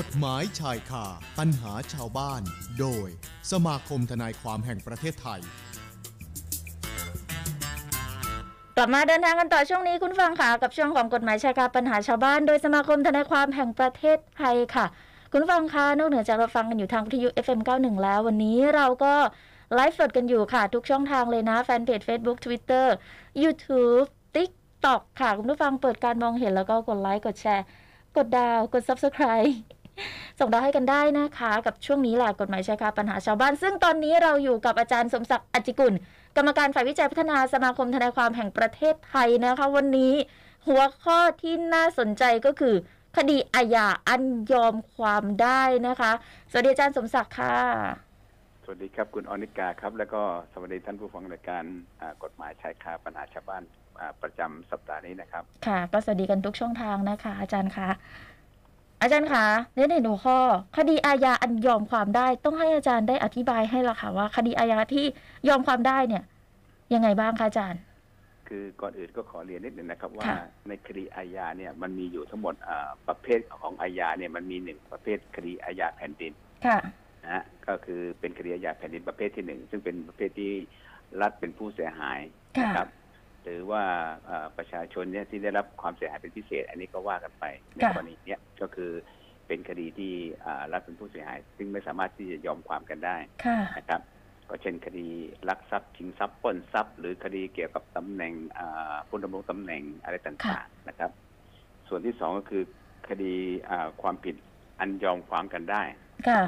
กฎหมายชายคาปัญหาชาวบ้าน โดยสมาคมทนายความแห่งประเทศไทย กลับมาเดินทางกันต่อช่วงนี้คุณฟังค่ะกับช่วงของกฎหมายชายคาปัญหาชาวบ้าน โดยสมาคมทนายความแห่งประเทศไทยค่ะ คุณฟังค่ะนอกเหนือจากเราฟังกันอยู่ทางวิทยุ FM 91 แล้ววันนี้เราก็ไลฟ์สดกันอยู่ค่ะ ทุกช่องทางเลยนะ แฟนเพจ Facebook Twitter YouTube TikTok ค่ะ คุณผู้ฟังเปิดการมองเห็นแล้วก็กดไลค์กดแชร์ กดดาว กด Subscribe ส่งดาวให้กันได้นะคะ กับช่วงนี้แหละกฎหมายชายคาปัญหาชาวบ้าน ซึ่งตอนนี้เราอยู่กับอาจารย์สมศักดิ์อจจิกุล กรรมการฝ่ายวิจัยพัฒนาสมาคมทนายความแห่งประเทศไทยนะคะ วันนี้ หัวข้อที่น่าสนใจก็คือ คดีอาญาอันยอมความได้นะคะ สวัสดีอาจารย์สมศักดิ์ค่ะสวัสดีครับคุณอนิกาครับ แล้วก็สวัสดีท่านผู้ฟังรายการอ่ากฎหมายชายคาปัญหาชาวบ้านอ่าประจำสัปดาห์นี้นะครับ ค่ะ ก็สวัสดีกันทุกช่องทางนะคะ อาจารย์คะ อาจารย์คะเน้นในหัวข้อ คดีอาญาอันยอมความได้ ต้องให้อาจารย์ได้อธิบายให้ละค่ะว่า คดีอาญาที่ยอมความได้เนี่ย ยังไงบ้างคะอาจารย์ คือก่อนอื่นก็ขอเรียนนิดหนึ่งนะครับ ว่าค่ะในคดีอาญาเนี่ยมันมีอยู่ทั้งหมดอ่าประเภทของอาญาเนี่ยมันมีหนึ่งประเภทคดีอาญาแผ่นดินค่ะนะฮะก็คือเป็นคดีอาญาแผ่นดินประเภทที่หนึ่งซึ่งเป็นประเภทที่รัฐเป็นผู้เสียหายค่ะนะครับ หรือว่าอ่าประชาชนเนี่ยที่ได้รับความเสียหายเป็นพิเศษ อันนี้ก็ว่ากันไปในค่ะกรณีเนี้ยก็คือเป็นคดีที่อ่ารัฐเป็นผู้เสียหาย ซึ่งไม่สามารถที่จะยอมความกันได้ค่ะนะครับ ก็เช่นคดีลักทรัพย์ชิงทรัพย์ปล้นทรัพย์ หรือคดีเกี่ยวกับตำแหน่งอ่าผู้ดำรงตำแหน่งอะไรต่างๆนะครับ ส่วนที่สองก็คือคดีอ่าความผิดอันยอมความกันได้ค่ะ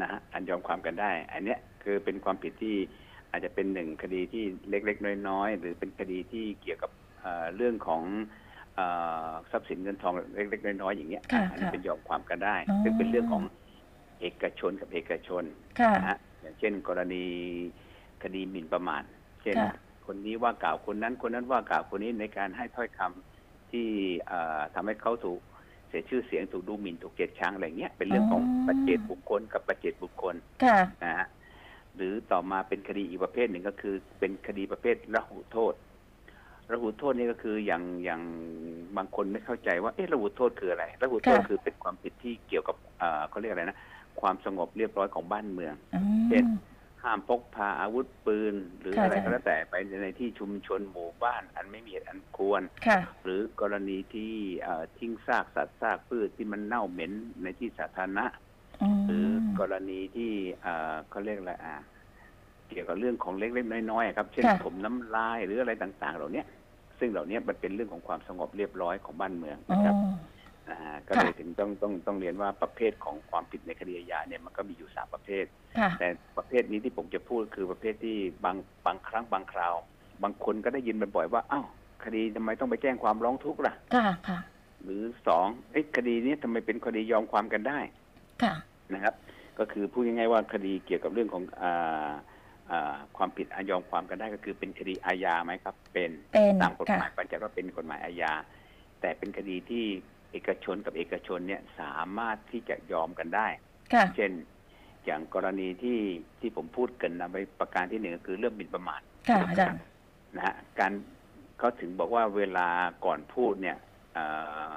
นะฮะอันยอมความกันได้ อันเนี้ยคือเป็นความผิดที่ อาจจะเป็นหนึ่งคดีที่เล็กๆ น้อยๆ หรือเป็นคดีที่เกี่ยวกับเอ่อเรื่องของเอ่อทรัพย์สินเงินทองเล็กๆ น้อยๆอย่างเงี้ยค่ะอันนี้ค่ะเป็นยอมความกันได้อ๋อซึ่งเป็นเรื่องของเอกชนกับเอกชนค่ะนะฮะอย่างเช่น กรณีคดีหมิ่นประมาทเช่นค่ะคนนี้ว่ากล่าวคนนั้นคนนั้นว่ากล่าวคนนี้ในการให้ถ้อยคำที่เอ่อทำให้เขาถูกเสียชื่อเสียงถูกดูหมิ่นถูกเกลียดชังอะไรเงี้ยเป็นเรื่องของปัจเจกบุคคลกับปัจเจกบุคคลค่ะนะฮะ หรือต่อมาเป็นคดีอีกประเภทหนึ่งก็คือ เป็นคดีประเภทระหูโทษ ระหูโทษนี่ก็คืออย่างอย่างบางคนไม่เข้าใจว่าเอ๊ะระหูโทษคืออะไรระหูโทษค่ะคือเป็นความผิดที่เกี่ยวกับเอ่อเขาเรียกอะไรนะความสงบเรียบร้อยของบ้านเมืองอืเช่นมห้ามพกพาอาวุธปืน หรือค่ะอะไรอาจารย์ก็แล้วแต่ไปในที่ชุมชนหมู่บ้าน อันไม่มีเหตุอันควรค่ะหรือกรณีที่เอ่อทิ้งซากสัตว์ซากพืชที่มันเน่าเหม็นในที่สาธารณะอืหรือม กรณีที่เอ่อเขาเรียกอะไรอะเกี่ยวกับเรื่องของเล็กๆน้อยๆอะครับ เช่นค่ะถมน้ำลายหรืออะไรต่าง ๆ เหล่าเนี้ยซึ่งเหล่านี้มันเป็นเรื่องของความสงบเรียบร้อยของบ้านเมืองอ๋อนะครับนะฮะก็เลยค่ะถึงต้องต้องต้องเรียนว่าประเภทของความผิดในคดีอาญาเนี่ยมันก็มีอยู่สามประเภทค่ะแต่ประเภทนี้ที่ผมจะพูดคือประเภทที่บางบางครั้งบางคราว บางคนก็ได้ยินบ่อยๆว่าอ้าวคดีทำไมต้องไปแจ้งความร้องทุกข์ล่ะค่ะค่ะหรือสองเอ๊ะคดีนี้ทำไมเป็นคดียอมความกันได้ค่ะนะครับ ก็คือพูดง่ายๆว่าคดีเกี่ยวกับเรื่องของอาอ่าความผิดอันยอมความกันได้ก็คือเป็นคดีอาญาไหมครับ เป็นเป็นตามกฎหค่ะมายบัญญัติว่าเป็นกฎหมายอาญาแต่เป็นคดีที่เอกชนกับเอกชนเนี่ยสามารถที่จะยอมกันได้ ค่ะ เช่น อย่างกรณีที่ที่ผมพูดกันนะไปประการที่หนึ่งก็คือเรื่องหมิ่นประมาท ค่ะอาจารย์ นะฮะการเขาถึงบอกว่าเวลาก่อนพูดเนี่ยเอ่อ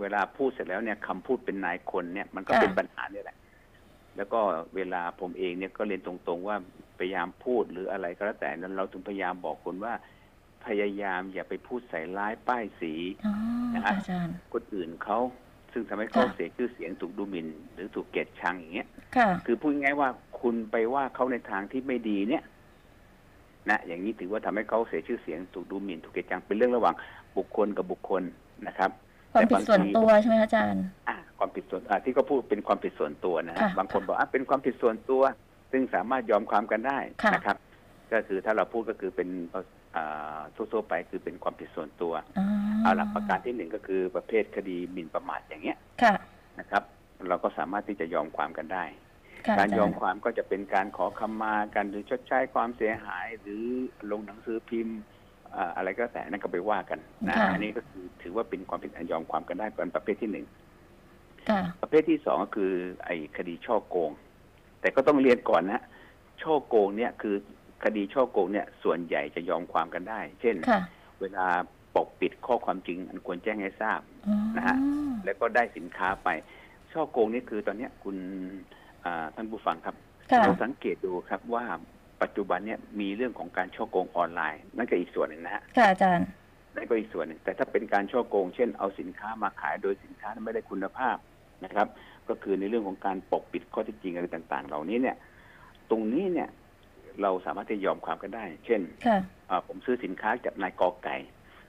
เวลาพูดเสร็จแล้วเนี่ยคำพูดเป็นนายคนเนี่ย มันก็ค่ะ เป็นปัญหาเนี่ยแหละ แล้วก็เวลาผมเองเนี่ยก็เรียนตรงๆว่าพยายามพูดหรืออะไรก็แล้วแต่นั้นเราถึงพยายามบอกคนว่า พยายามอย่าไปพูดใส่ร้ายป้ายสีอ๋อนะค่ะฮะอาจารย์คนอื่นเขาซึ่งทำให้เขาค่ะเสียชื่อเสียงถูกดูหมิ่นหรือถูกเกลียดชังอย่างเงี้ยค่ะคือพูดง่ายๆว่าคุณไปว่าเขาในทางที่ไม่ดีเนี่ยนะอย่างนี้ถือว่าทำให้เขาเสียชื่อเสียงถูกดูหมิ่นถูกเกลียดชังเป็นเรื่องระหว่างบุคคลกับบุคคลนะครับความผิดส่วนตัวใช่ไหมอาจารย์อะ ความผิดส่วนอะที่เขาพูดเป็นความผิดส่วนตัวนะฮะค่ะบางคนบอกอะเป็นความผิดส่วนตัว ซึ่งสามารถยอมความกันได้ค่ะนะครับ ก็คือถ้าเราพูดก็คือเป็นอ่าทั่วๆไปคือเป็นความผิดส่วนตัวอ๋อเอาหลักประการที่หนึ่งก็คือประเภทคดีหมิ่นประมาทอย่างเงี้ยค่ะนะครับ เราก็สามารถที่จะยอมความกันได้ค่ะการอายอจามรย์ความก็จะเป็นการขอคำมากันหรือชดใช้ความเสียหายหรือลงหนังสือพิมพ์อ่าอะไรก็แต่นั่นก็ไปว่ากันนะค่ะอันนี้ก็คือถือว่าเป็นความผิดอันยอมความกันได้เป็นประเภทที่หนึ่งค่ะ ประเภทที่สองก็คือ ไอ้คดีช่อโกง แต่ก็ต้องเรียนก่อนนะช่อโกงเนี่ยคือคดีช่อโกงเนี่ย ส่วนใหญ่จะยอมความกันได้ เช่นค่ะเวลาปกปิดข้อความจริง อันควรแจ้งให้ทราบอ๋อนะฮะแล้วก็ได้สินค้าไป ช่อโกงนี่คือตอนเนี้ยคุณอ่าท่านผู้ฟังครับค่ะเราสังเกตดูครับว่าปัจจุบันเนี่ยมีเรื่องของการช่อโกงออนไลน์ นั่นก็อีกส่วนหนึ่งนะฮะค่ะอาจารย์นั่นก็อีกส่วนหนึ่งแต่ถ้าเป็นการช่อโกง เช่นเอาสินค้ามาขายโดยสินค้านั้นไม่ได้คุณภาพ นะครับ ก็คือในเรื่องของการปกปิดข้อเท็จจริงอะไรต่าง ๆ เหล่านี้เนี่ย ตรงนี้เนี่ย เราสามารถที่จะยอมความกันได้ เช่นค่ะอ่าผมซื้อสินค้าจากนายกอไก่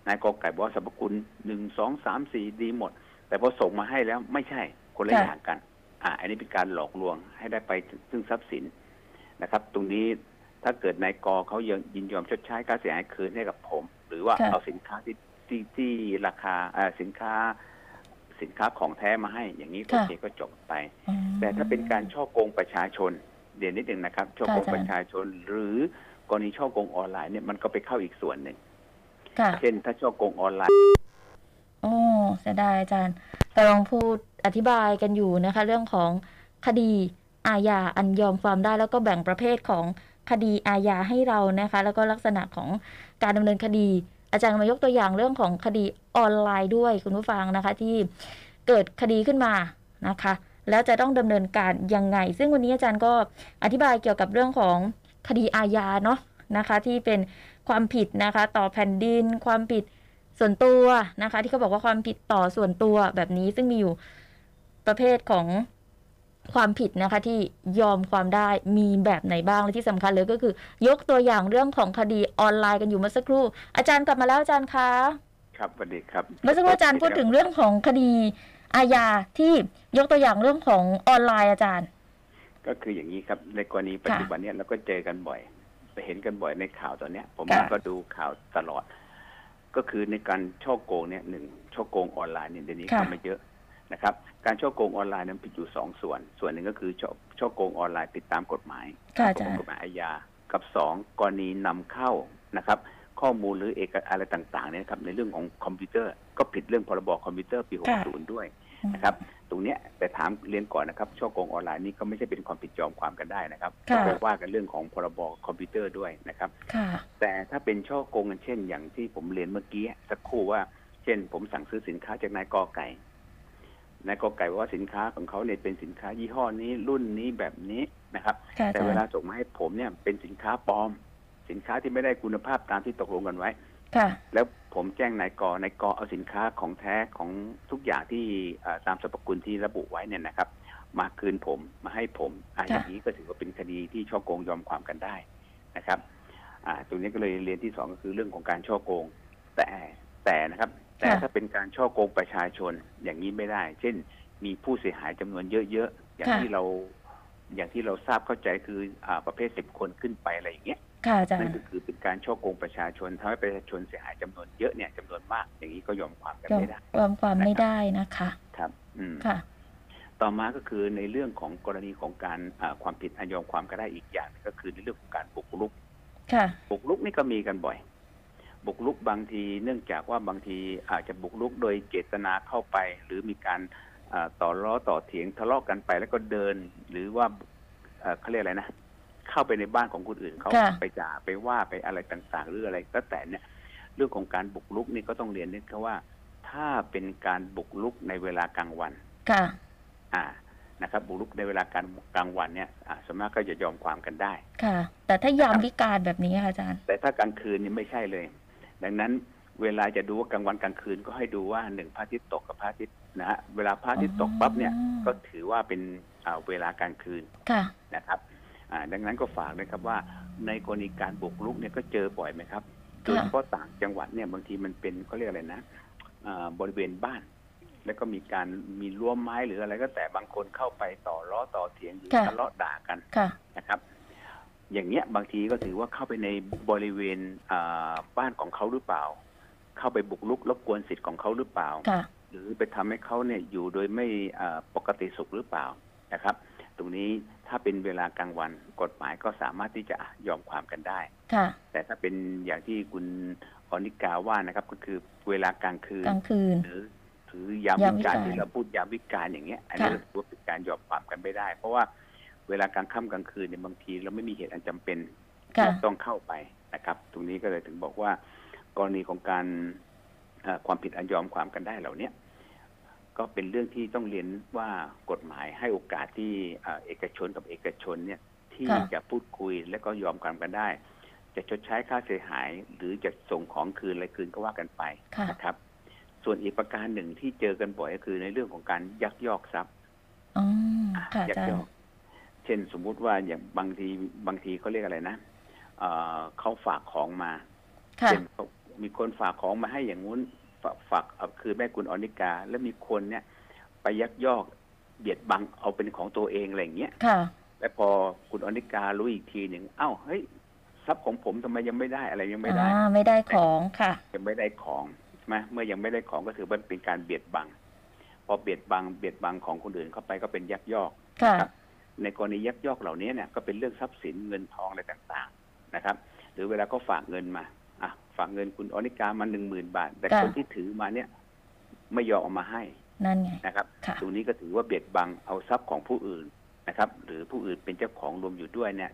นายกอไก่บอกว่าสรรพคุณหนึ่งสองสามสี่ดีหมด แต่พอส่งมาให้แล้วไม่ใช่คนละค่ะอย่างกัน อ่า อันนี้เป็นการหลอกลวงให้ได้ไปซึ่งทรัพย์สินนะครับ ตรงนี้ถ้าเกิดนายกอเขายังยินยอมชดใช้ค่าเสียหายคืนให้กับผม หรือว่าค่ะเอาสินค้าที่ที่ที่ราคาอ่าสินค้า สินค้าของแท้มาให้อย่างนี้โอเคก็จบไปอืมแต่ถ้าเป็นการช่อโกงประชาชน เดี๋ยวนิดหนึ่งนะครับช่อโกงค่ะอาจารย์ประชาชน หรือกรณีช่อโกงออนไลน์เนี่ยมันก็ไปเข้าอีกส่วนหนึ่งค่ะเช่นถ้าช่อโกงออนไลน์โอ้เสียดายอาจารย์กำลังพูดอธิบายกันอยู่นะคะ เรื่องของคดีอาญาอันยอมความได้แล้วก็แบ่งประเภทของคดีอาญาให้เรานะคะ แล้วก็ลักษณะของการดำเนินคดี อาจารย์มายกตัวอย่างเรื่องของคดีออนไลน์ด้วยคุณผู้ฟังนะคะ ที่เกิดคดีขึ้นมานะคะ แล้วจะต้องดำเนินการยังไง ซึ่งวันนี้อาจารย์ก็อธิบายเกี่ยวกับเรื่องของคดีอาญาเนาะนะคะที่เป็นความผิดนะคะ ต่อแผ่นดิน ความผิดส่วนตัวนะคะ ที่เขาบอกว่าความผิดต่อส่วนตัวแบบนี้ซึ่งมีอยู่ประเภทของ ความผิดนะคะที่ยอมความได้มีแบบไหนบ้างและที่สำคัญเลยก็คือ ยกตัวอย่างเรื่องของคดีออนไลน์กันอยู่เมื่อสักครู่ อาจารย์กลับมาแล้วอาจารย์คะครับสวัสดีครับเมื่อสักครู่อาจารย์พูดถึงเรื่องของคดีอาญาที่ยกตัวอย่างเรื่องของออนไลน์อาจารย์ ก็คืออย่างนี้ครับในกรณีปัจจุบันเนี่ยเราก็เจอกันบ่อยไปเห็นกันบ่อยในข่าวตอนเนี้ย ผมค่ะก็ดูข่าวตลอด ก็คือในการช่อโกงเนี่ยหนึ่งช่อโกงออนไลน์เนี่ยเดี๋ยวนี้ค่ะเข้ามาเยอะ นะครับ การฉ้อโกงออนไลน์นั้นผิดอยู่สองส่วน ส่วนหนึ่งก็คือฉ้อฉ้อโกงออนไลน์ผิดตามกฎหมายค่ะอาจารย์กฎหมายอาญากับสองกรณีนำเข้านะครับ ข้อมูลหรือเอกอะไรต่างๆเนี่ยนะครับในเรื่องของคอมพิวเตอร์ ก็ผิดเรื่องพรบคอมพิวเตอร์ปีค่ะ60 ด้วยนะครับตรงเนี้ยแต่ผมเรียนก่อนนะครับฉ้อโกงออนไลน์นี่ก็ไม่ใช่เป็นความผิดยอมความกันได้นะครับค่ะเพราะว่ากันเรื่องของพรบคอมพิวเตอร์ด้วยนะครับค่ะแต่ถ้าเป็นฉ้อโกงกันเช่น อย่างที่ผมเรียนเมื่อกี้สักครู่ว่า เช่น ผมสั่งซื้อสินค้าจากนายกอไก่ นายกอไก่ว่าสินค้าของเขาเนี่ยเป็นสินค้ายี่ห้อนี้รุ่นนี้แบบนี้นะครับค่ะอาแต่จารเวลาย์ส่งมาให้ผมเนี่ยเป็นสินค้าปลอม สินค้าที่ไม่ได้คุณภาพตามที่ตกลงกันไว้ค่ะ แล้วผมแจ้งนายกนายกเอาสินค้าของแท้ของทุกอย่างที่อ่าตามสรรพคุณที่ระบุไว้เนี่ยนะครับ มาคืนผมมาให้ผมอ่าค่ะอย่างนี้ก็ถือว่าเป็นคดีที่ช่อโกงยอมความกันได้นะครับ อ่าตรงนี้ก็เลยเรียนที่สองก็คือเรื่องของการช่อโกง แต่แต่นะครับ แต่ถ้าเป็นการช่อโกงประชาชนอย่างนี้ไม่ได้ เช่น มีผู้เสียหายจำนวนเยอะๆอย่างค่ะที่เรา อย่างที่เราทราบเข้าใจคืออ่าประเภทสิบคนขึ้นไปอะไรอย่างเงี้ยค่ะอาจารนั่นย์ก็คือเป็นการช่อโกงประชาชนทำให้ประชาชนเสียหายจำนวนเยอะเนี่ยจำนวนมากอย่างนี้ก็ยอมความกันยอมไม่ได้ยอมความไม่ได้นะคะ ครับ อืมค่ะ ต่อมาก็คือในเรื่องของกรณีของการอ่าความผิดอันยอมความกันได้อีกอย่างหนึ่งก็คือในเรื่องของการบุกรุก ค่ะ บุกรุกนี่ก็มีกันบ่อย บุกรุกบางที เนื่องจากว่าบางทีอาจจะบุกรุกโดยเจตนาเข้าไป หรือมีการอ่าต่อล้อต่อเถียงทะเลาะกันไปแล้วก็เดิน หรือว่าเอ่อเขาเรียกอะไรนะ เข้าไปในบ้านของคนอื่นเขาค่ะไปด่าไปว่าไปอะไรต่างๆ หรืออะไรก็แต่เนี่ย เรื่องของการบุกรุกนี่ก็ต้องเรียนนิดเขาว่า ถ้าเป็นการบุกรุกในเวลากลางวัน ค่ะ อ่านะครับบุกรุกในเวลากลางกลางวันเนี่ยอ่าส่วนมากก็จะยอมความกันได้ ค่ะ แต่ถ้ายามวิการแบบนี้ค่ะอาจารย์ แต่ถ้ากลางคืนนี่ไม่ใช่เลย ดังนั้นเวลาจะดูว่ากลางวันกลางคืนก็ให้ดูว่าหนึ่งพระอาทิตย์ตกกับพระอาทิตย์นะฮะเวลาพระอาทิตย์ตกปั๊บเนี่ยอ๋อก็ถือว่าเป็นอ่าเวลากลางคืนค่ะนะครับอ่าดังนั้นก็ฝากนะครับว่าในกรณีการบุกรุกเนี่ยก็เจอบ่อยไหมครับโดยเฉพาะต่างจังหวัดเนี่ยบางทีมันเป็นเขาเรียกอะไรนะอ่าบริเวณบ้าน แล้วก็มีการมีรั้วไม้หรืออะไรก็แต่บางคนเข้าไปต่อล้อต่อเถียงหรือค่ะทะเลาะด่ากันค่ะนะครับ อย่างเงี้ยบางทีก็ถือว่าเข้าไปในบริเวณอ่าบ้านของเขาหรือเปล่า เข้าไปบุกรุกรบกวนสิทธิ์ของเขาหรือเปล่าค่ะหรือไปทำให้เขาเนี่ยอยู่โดยไม่อ่าปกติสุขหรือเปล่านะครับ ตรงนี้ถ้าเป็นเวลากลางวันกฎหมายก็สามารถที่จะยอมความกันได้ค่ะแต่ถ้าเป็นอย่างที่คุณอนิกาว่านะครับ ก็คือเวลากลางคืนกลางคืนหรือถือยามยามวิวิกาการรที่เราพูดยามวิการอย่างเงี้ย อันนี้ค่ะเราถือว่าเป็นการยอมความกันไม่ได้ เพราะว่า เวลากลางค่ำกลางคืนเนี่ยบางทีเราไม่มีเหตุอันจำเป็นค่ะที่ต้องเข้าไปนะครับ ตรงนี้ก็เลยถึงบอกว่า กรณีของการเอ่อความผิดอันยอมความกันได้เหล่าเนี้ยก็เป็นเรื่องที่ต้องเรียนว่ากฎหมายให้โอกาสที่เอ่อเอกชนกับเอกชนเนี่ยที่ค่ะจะพูดคุยและก็ยอมกันกันได้ จะชดใช้ค่าเสียหาย หรือจะส่งของคืนอะไรคืนก็ว่ากันไปค่ะนะครับ ส่วนอีกประการหนึ่งที่เจอกันบ่อยก็คือในเรื่องของการยักยอกทรัพย์อืมค่ะอายัจารยอย์ก เช่นสมมุติว่าอย่างบางทีบางทีเขาเรียกอะไรนะเอ่อเขาฝากของมาค่ะเช่นเขามีคนฝากของมาให้อย่างงู้นฝากฝากเอาคือแม่คุณอนิกา แล้วมีคนเนี่ย ไปยักยอกเบียดบังเอาเป็นของตัวเองอะไรอย่างเงี้ยค่ะแต่พอคุณอนิการู้อีกทีหนึ่งเอ้าเฮ้ยทรัพย์ของผมทำไมยังไม่ได้อะไรยังไม่ได้อ่าไม่ได้ของค่ะ ยังไม่ได้ของใช่ไหมเมื่อยังไม่ได้ของก็ถือว่าเป็นการเบียดบัง พอเบียดบังเบียดบังของคนอื่นเข้าไปก็เป็นยักยอกค่ะนะครับ ในกรณียักยอกเหล่านี้เนี่ยก็เป็นเรื่องทรัพย์สินเงินทองอะไรต่างๆนะครับ หรือเวลาเขาฝากเงินมาอะฝากเงินคุณอนิกามาหนึ่งหมื่นบาท แต่ค่ะคนที่ถือมาเนี่ยไม่ยอมเอามาให้นั่นไงนะครับค่ะตรงนี้ก็ถือว่าเบียดบังเอาทรัพย์ของผู้อื่นนะครับ หรือผู้อื่นเป็นเจ้าของรวมอยู่ด้วยเนี่ย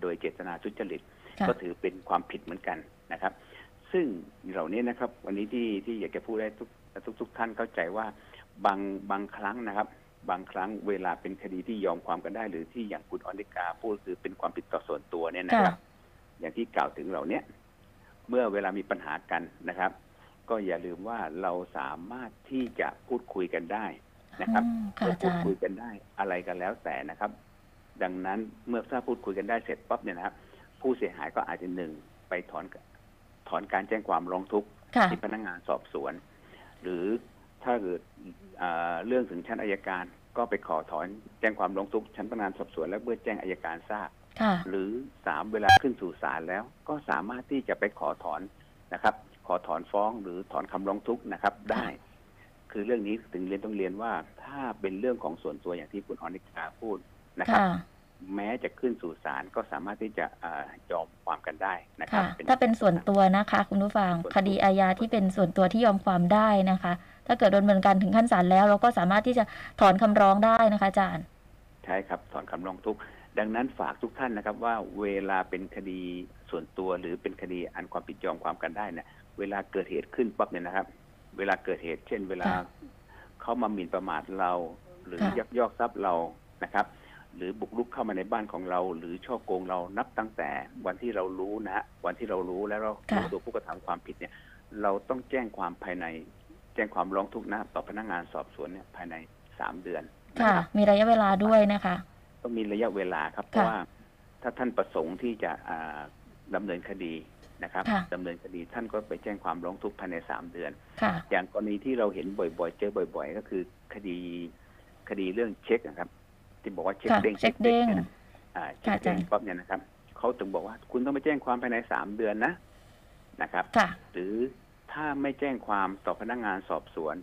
โดยเจตนาทุจริตค่ะก็ถือเป็นความผิดเหมือนกันนะครับ ซึ่งเหล่านี้นะครับ วันนี้ที่ที่อยากจะพูดให้ทุกทุกทุกท่านเข้าใจว่าบางบางครั้งนะครับ บางครั้งเวลาเป็นคดีที่ยอมความกันได้ หรือที่อย่างคุณอนิกาพูดคือเป็นความผิดต่อส่วนตัวเนี่ยนะครับ อย่างที่กล่าวถึงเหล่าเนี้ยเมื่อเวลามีปัญหากันนะครับ ก็อย่าลืมว่าเราสามารถที่จะพูดคุยกันได้นะครับอืมค่ะเมื่ออาพูดจารย์คุยกันได้อะไรกันแล้วแต่นะครับ ดังนั้นเมื่อถ้าพูดคุยกันได้เสร็จปั๊บเนี่ยนะครับ ผู้เสียหายก็อาจจะหนึ่งไปถอนถอนการแจ้งความร้องทุกข์ค่ะที่พนักงานสอบสวน หรือ ถ้าเกิดอ่าเรื่องถึงชั้นอายการ ก็ไปขอถอนแจ้งความร้องทุกข์ชั้นพนักงานสอบสวน และเมื่อแจ้งอายการทราบค่ะหรือสามเวลาขึ้นสู่ศาลแล้ว ก็สามารถที่จะไปขอถอนนะครับ ขอถอนฟ้องหรือถอนคำร้องทุกข์นะครับ ได้ คือเรื่องนี้ถึงเรียนต้องเรียนว่า ถ้าเป็นเรื่องของส่วนตัวอย่างที่คุณอนิกาพูดนะครับค่ะแม้จะขึ้นสู่ศาลก็สามารถที่จะอ่ายอมความกันได้นะครัค่ะบถ้าเป็นส่วนตัวนะคะ คุณผู้ฟังส่วนตัวคดีอาญาที่เป็นส่วนตัวที่ยอมความได้นะคะ ถ้าเกิดดำเนินการถึงขั้นศาลแล้ว เราก็สามารถที่จะถอนคำร้องได้นะคะอาจารย์ ใช่ครับถอนคำร้องทุกข์ดังนั้นฝากทุกท่านนะครับว่าเวลาเป็นคดีส่วนตัวหรือเป็นคดีอันความผิดยอมความกันได้เนี่ยเวลาเกิดเหตุขึ้นปั๊บเนี่ยนะครับ เวลาเกิดเหตุ เช่น เวลาค่ะเขามาหมิ่นประมาทเรา หรือค่ะยักยอกทรัพย์เรานะครับหรือบุกรุกเข้ามาในบ้านของเรา หรือช่อโกงเรานับตั้งแต่วันที่เรารู้นะฮะวันที่เรารู้แล้วเราค่ะรู้ตัวผู้กระทำความผิดเนี่ย เราต้องแจ้งความภายใน แจ้งความร้องทุกข์นะต่อพนักงานสอบสวนเนี่ยภายในสามเดือนนะค่ะครับมีระยะเวลาด้วยนะคะต้องมีระยะเวลาครับ เพค่ะราะว่าถ้าท่านประสงค์ที่จะอ่าดำเนินคดีนะครับค่ะดำเนินคดีท่านก็ไปแจ้งความร้องทุกข์ภายในสามเดือนค่ะอย่างกรณีที่เราเห็นบ่อยๆ เจอบ่อย ๆ ก็คือคดีคดีเรื่องเช็คนะครับ ที่บอกว่าเช็คค่ะเด้งเช็คเด้งนี่ยนะอ่าเช็คค่ะอาจาเด้รงย์ปั๊บเนี่ยนะครับเขาถึงบอกว่าคุณต้องไปแจ้งความภายในสามเดือนนะนะครับค่ะหรือ ถ้าไม่แจ้งความต่อพนักงานสอบสวน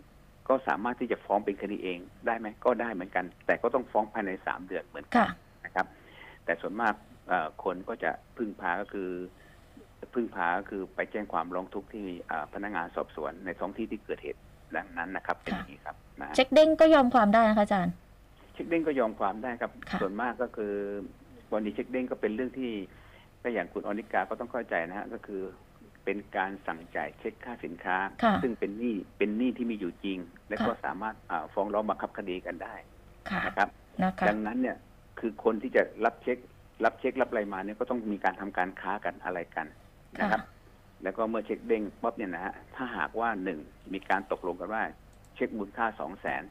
ก็สามารถที่จะฟ้องเป็นคดีเองได้ไหมก็ได้เหมือนกัน แต่ก็ต้องฟ้องภายในสามเดือนเหมือนกันค่ะนะครับ แต่ส่วนมากเอ่อคนก็จะพึ่งพาก็คือ พึ่งพาก็คือไปแจ้งความร้องทุกข์ที่เอ่อพนักงานสอบสวนในท้องที่ที่เกิดเหตุดังนั้นนะครับเป็นอย่างนี้ครับนะฮะเช็คเด้งก็ยอมความได้นะคะอาจารย์เช็คเด้งก็ยอมความได้ครับค่ะส่วนมากก็คือวันนี้เช็คเด้งก็เป็นเรื่องที่ก็อย่างคุณอนิกาก็ต้องเข้าใจนะฮะก็คือ เป็นการสั่งจ่ายเช็คค่าสินค้า ค่ะซึ่งเป็นหนี้เป็นหนี้ที่มีอยู่จริง และก็ค่ะ สามารถอ่าฟ้องร้องบังคับคดีกันได้ค่ะ นะครับ นะคะ ดังนั้นเนี่ยคือคนที่จะรับเช็ค รับเช็ครับอะไรมาเนี่ยก็ต้องมีการทำการค้ากันอะไรกันนะครับ แล้วก็เมื่อเช็คเด้งปั๊บเนี่ยนะฮะถ้าหากว่าหนึ่งมีการตกลงกันว่า เช็คมูลค่าสองแสน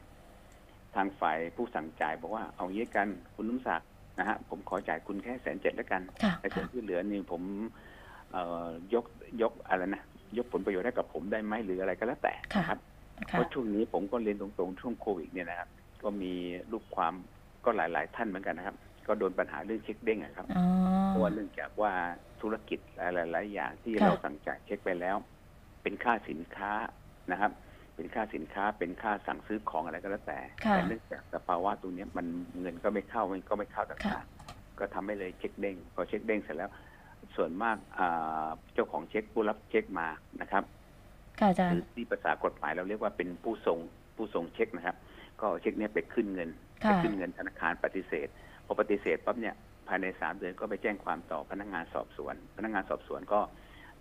ทางฝ่ายผู้สั่งจ่ายบอกว่าเอางี้กันคุณนุ่มศักดิ์นะฮะผมขอจ่ายคุณแค่แสนเจ็ดแล้วกันค่ะแต่ส่วค่ะนที่เหลือนี่ผมเอ่อยก ยกอะไรนะยกผลประโยชน์ให้กับผมได้ไหมหรืออะไรก็แล้วแต่ค่ะนะครับเพค่ะราะช่วงนี้ผมก็เรียนตรงๆช่วงโควิดเนี่ยนะครับ ก็มีลูกความก็หลาย ๆ ท่านเหมือนกันนะครับ ก็โดนปัญหาเรื่องเช็คเด้งอะครับอ๋อเพราะว่าเนื่องจากว่าธุรกิจหลายๆอย่างที่ค่ะเราสั่งจ่ายเช็คไปแล้ว เป็นค่าสินค้านะครับ เป็นค่าสินค้าเป็นค่าสั่งซื้อของอะไรก็แล้วแต่ค่ะแต่เนื่องจากสภาวะตรงเนี้ยมันเงินก็ไม่เข้ามันก็ไม่เข้าต่างๆก็ทำให้เลยเช็คเด้งพอเช็คเด้งเสร็จแล้ว ส่วนมากอ่าเจ้าของเช็คผู้รับเช็คมานะครับค่ะอาจารหรืย์อที่ภาษากฎหมายเราเรียกว่าเป็นผู้ส่งผู้ส่งเช็คนะครับ ก็เอาเช็คเนี้ยไปขึ้นเงินไปค่ะขึ้นเงินธนาคารปฏิเสธพอปฏิเสธปั๊บเนี่ยภายในสามเดือนก็ไปแจ้งความต่อพนักงานสอบสวน พนักงานสอบสวนก็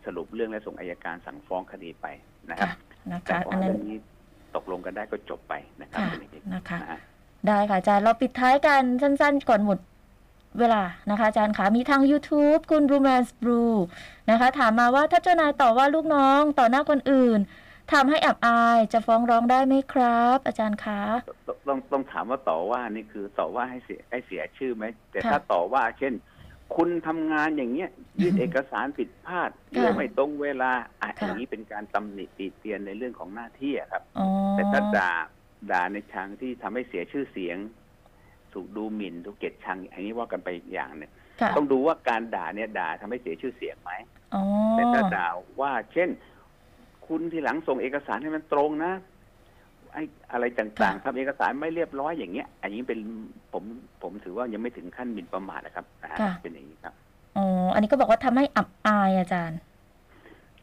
สรุปเรื่องและส่งอายการสั่งฟ้องคดีไปนะครับ ค่ะนะแต่คะ พออันนั้เรื่นองนี้ตกลงกันได้ก็จบไปนะครับค่ะเป็นอย่างนี้นะคะ นะฮะ ได้ค่ะอาจารย์เราปิดท้ายกันสั้น ๆ ก่อนหมด เวลานะคะอาจารย์คะมีทาง YouTube คุณ Romance Brew นะคะ ถามมาว่าถ้าเจ้านายต่อว่าลูกน้องต่อหน้าคนอื่นทำให้อับอายจะฟ้องร้องได้ไหมครับ อาจารย์คะต้องต้องต้องถามว่าต่อว่านี่คือต่อว่าให้เสียให้เสียชื่อไหม แต่ค่ะถ้าต่อว่าเช่น คุณทำงานอย่างเงี้ยยื่นเอกสารผิดพลาดเรื่องไม่ตรงเวลาอะค่ะอย่างนี้เป็นการตำหนิติเตียนในเรื่องของหน้าที่อะครับอ๋อแต่ถ้าด่าด่าในทางที่ทำให้เสียชื่อเสียง ถูกดูหมิ่นถูกเกลียดชัง อันนี้ว่ากันไปอีกอย่างหนึ่งค่ะต้องดูว่าการด่าเนี่ยด่าทำให้เสียชื่อเสียงไหมอ๋อแต่ถ้าด่าว่าเช่น คุณทีหลังส่งเอกสารให้มันตรงนะไอ้อะไรต่างๆทำเอกสารไม่เรียบร้อยอย่างเงี้ย อันนี้เป็นผมผมถือว่ายังไม่ถึงขั้นหมิ่นประมาทนะครับนะฮะเป็นอย่างนี้ครับอ๋ออันนี้ก็บอกว่าทำให้อับอายอาจารย์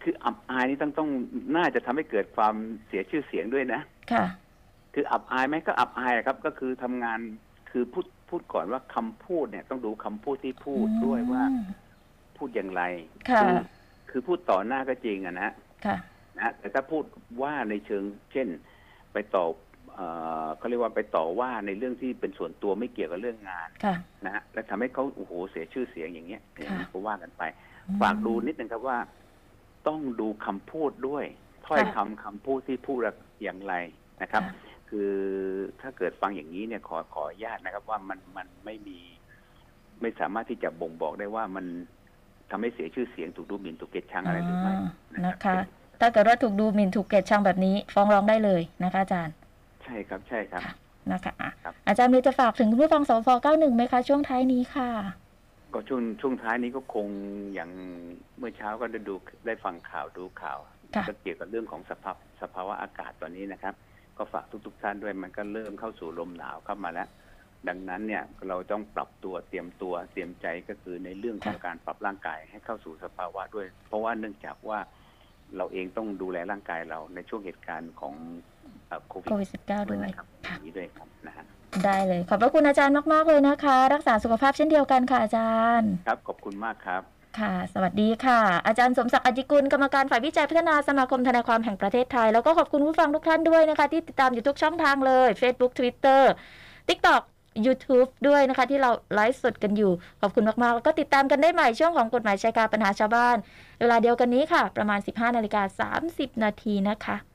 คืออับอายนี่ต้องต้องน่าจะทำให้เกิดความเสียชื่อเสียงด้วยนะค่ะ คืออับอายไหมก็อับอายครับ ก็คือทำงาน คือพูดพูดก่อนว่าคำพูดเนี่ยต้องดูคำพูดที่พูดด้วยว่าอืมพูดอย่างไรค่ะอคือพูดต่อหน้าก็จริงอะนะค่ะนะแต่ถ้าพูดว่าในเชิง เช่น ไปต่อเอ่อเขาเรียกว่าไปต่อว่าในเรื่องที่เป็นส่วนตัวไม่เกี่ยวกับเรื่องงานค่ะนะฮะและทำให้เขาโอ้โหเสียชื่อเสียงอย่างเงี้ยอย่างนี้ค่ะก็ว่ากันไป ฝากดูนิดนึงครับว่า ต้องดูคำพูดด้วยถ้อยคำคำพูดที่พูดอย่างไรนะครับ ค่ะคือถ้าเกิดฟังอย่างนี้เนี่ยขอขออนุญาตนะครับ ว่ามันมันไม่มี ไม่สามารถที่จะบ่งบอกได้ว่ามันทำให้เสียชื่อเสียงถูกดูหมิ่นถูกเกลียดชังอะไรหรือไม่อ่านะนะครัคะบถ้าเกิดว่าถูกดูหมิ่นถูกเกลียดชังแบบนี้ ฟ้องร้องได้เลยนะคะอาจารย์ ใช่ครับใช่ครับค่ะนะคะอะครับอาจารย์มีจะฝากถึงคุณผู้ฟังสฟ91ไหมคะช่วงท้ายนี้ค่ะ ก็ช่วงช่วงท้ายนี้ก็คงอย่างเมื่อเช้าก็ได้ดูได้ฟังข่าวดูข่าวค่ะก็เกี่ยวกับเรื่องของสภาพสภาวะอากาศตอนนี้นะครับ ก็ฝากทุกๆท่านด้วยมันก็เริ่มเข้าสู่ลมหนาวเข้ามาแล้ว ดังนั้นเนี่ยเราต้องปรับตัวเตรียมตัวเตรียมใจก็คือในเรื่องของค่ะการปรับร่างกายให้เข้าสู่สภาวะด้วย เพราะว่าเนื่องจากว่าเราเองต้องดูแลร่างกายเราในช่วงเหตุการณ์ของเอ่อโควิดโควิด -19 ด้วยนะครับอค่ะย่างนี้ด้วยครับนะฮะได้เลย ขอบพระคุณอาจารย์มาก ๆ เลยนะคะ รักษาสุขภาพเช่นเดียวกันค่ะอาจารย์ ครับ ขอบคุณมากครับ ค่ะ สวัสดีค่ะ อาจารย์สมศักดิ์อจิกุล กรรมการฝ่ายวิจัยพัฒนาสมาคมทนายความแห่งประเทศไทย แล้วก็ขอบคุณผู้ฟังทุกท่านด้วยนะคะ ที่ติดตามอยู่ทุกช่องทางเลย Facebook Twitter TikTok YouTube ด้วยนะคะ ที่เราไลฟ์สดกันอยู่ ขอบคุณมาก ๆ แล้วก็ติดตามกันได้ใหม่ช่วงของกฎหมายชายการปัญหาชาวบ้าน เวลาเดียวกันนี้ค่ะ ประมาณ 15นาฬิกา30นาทีนะคะ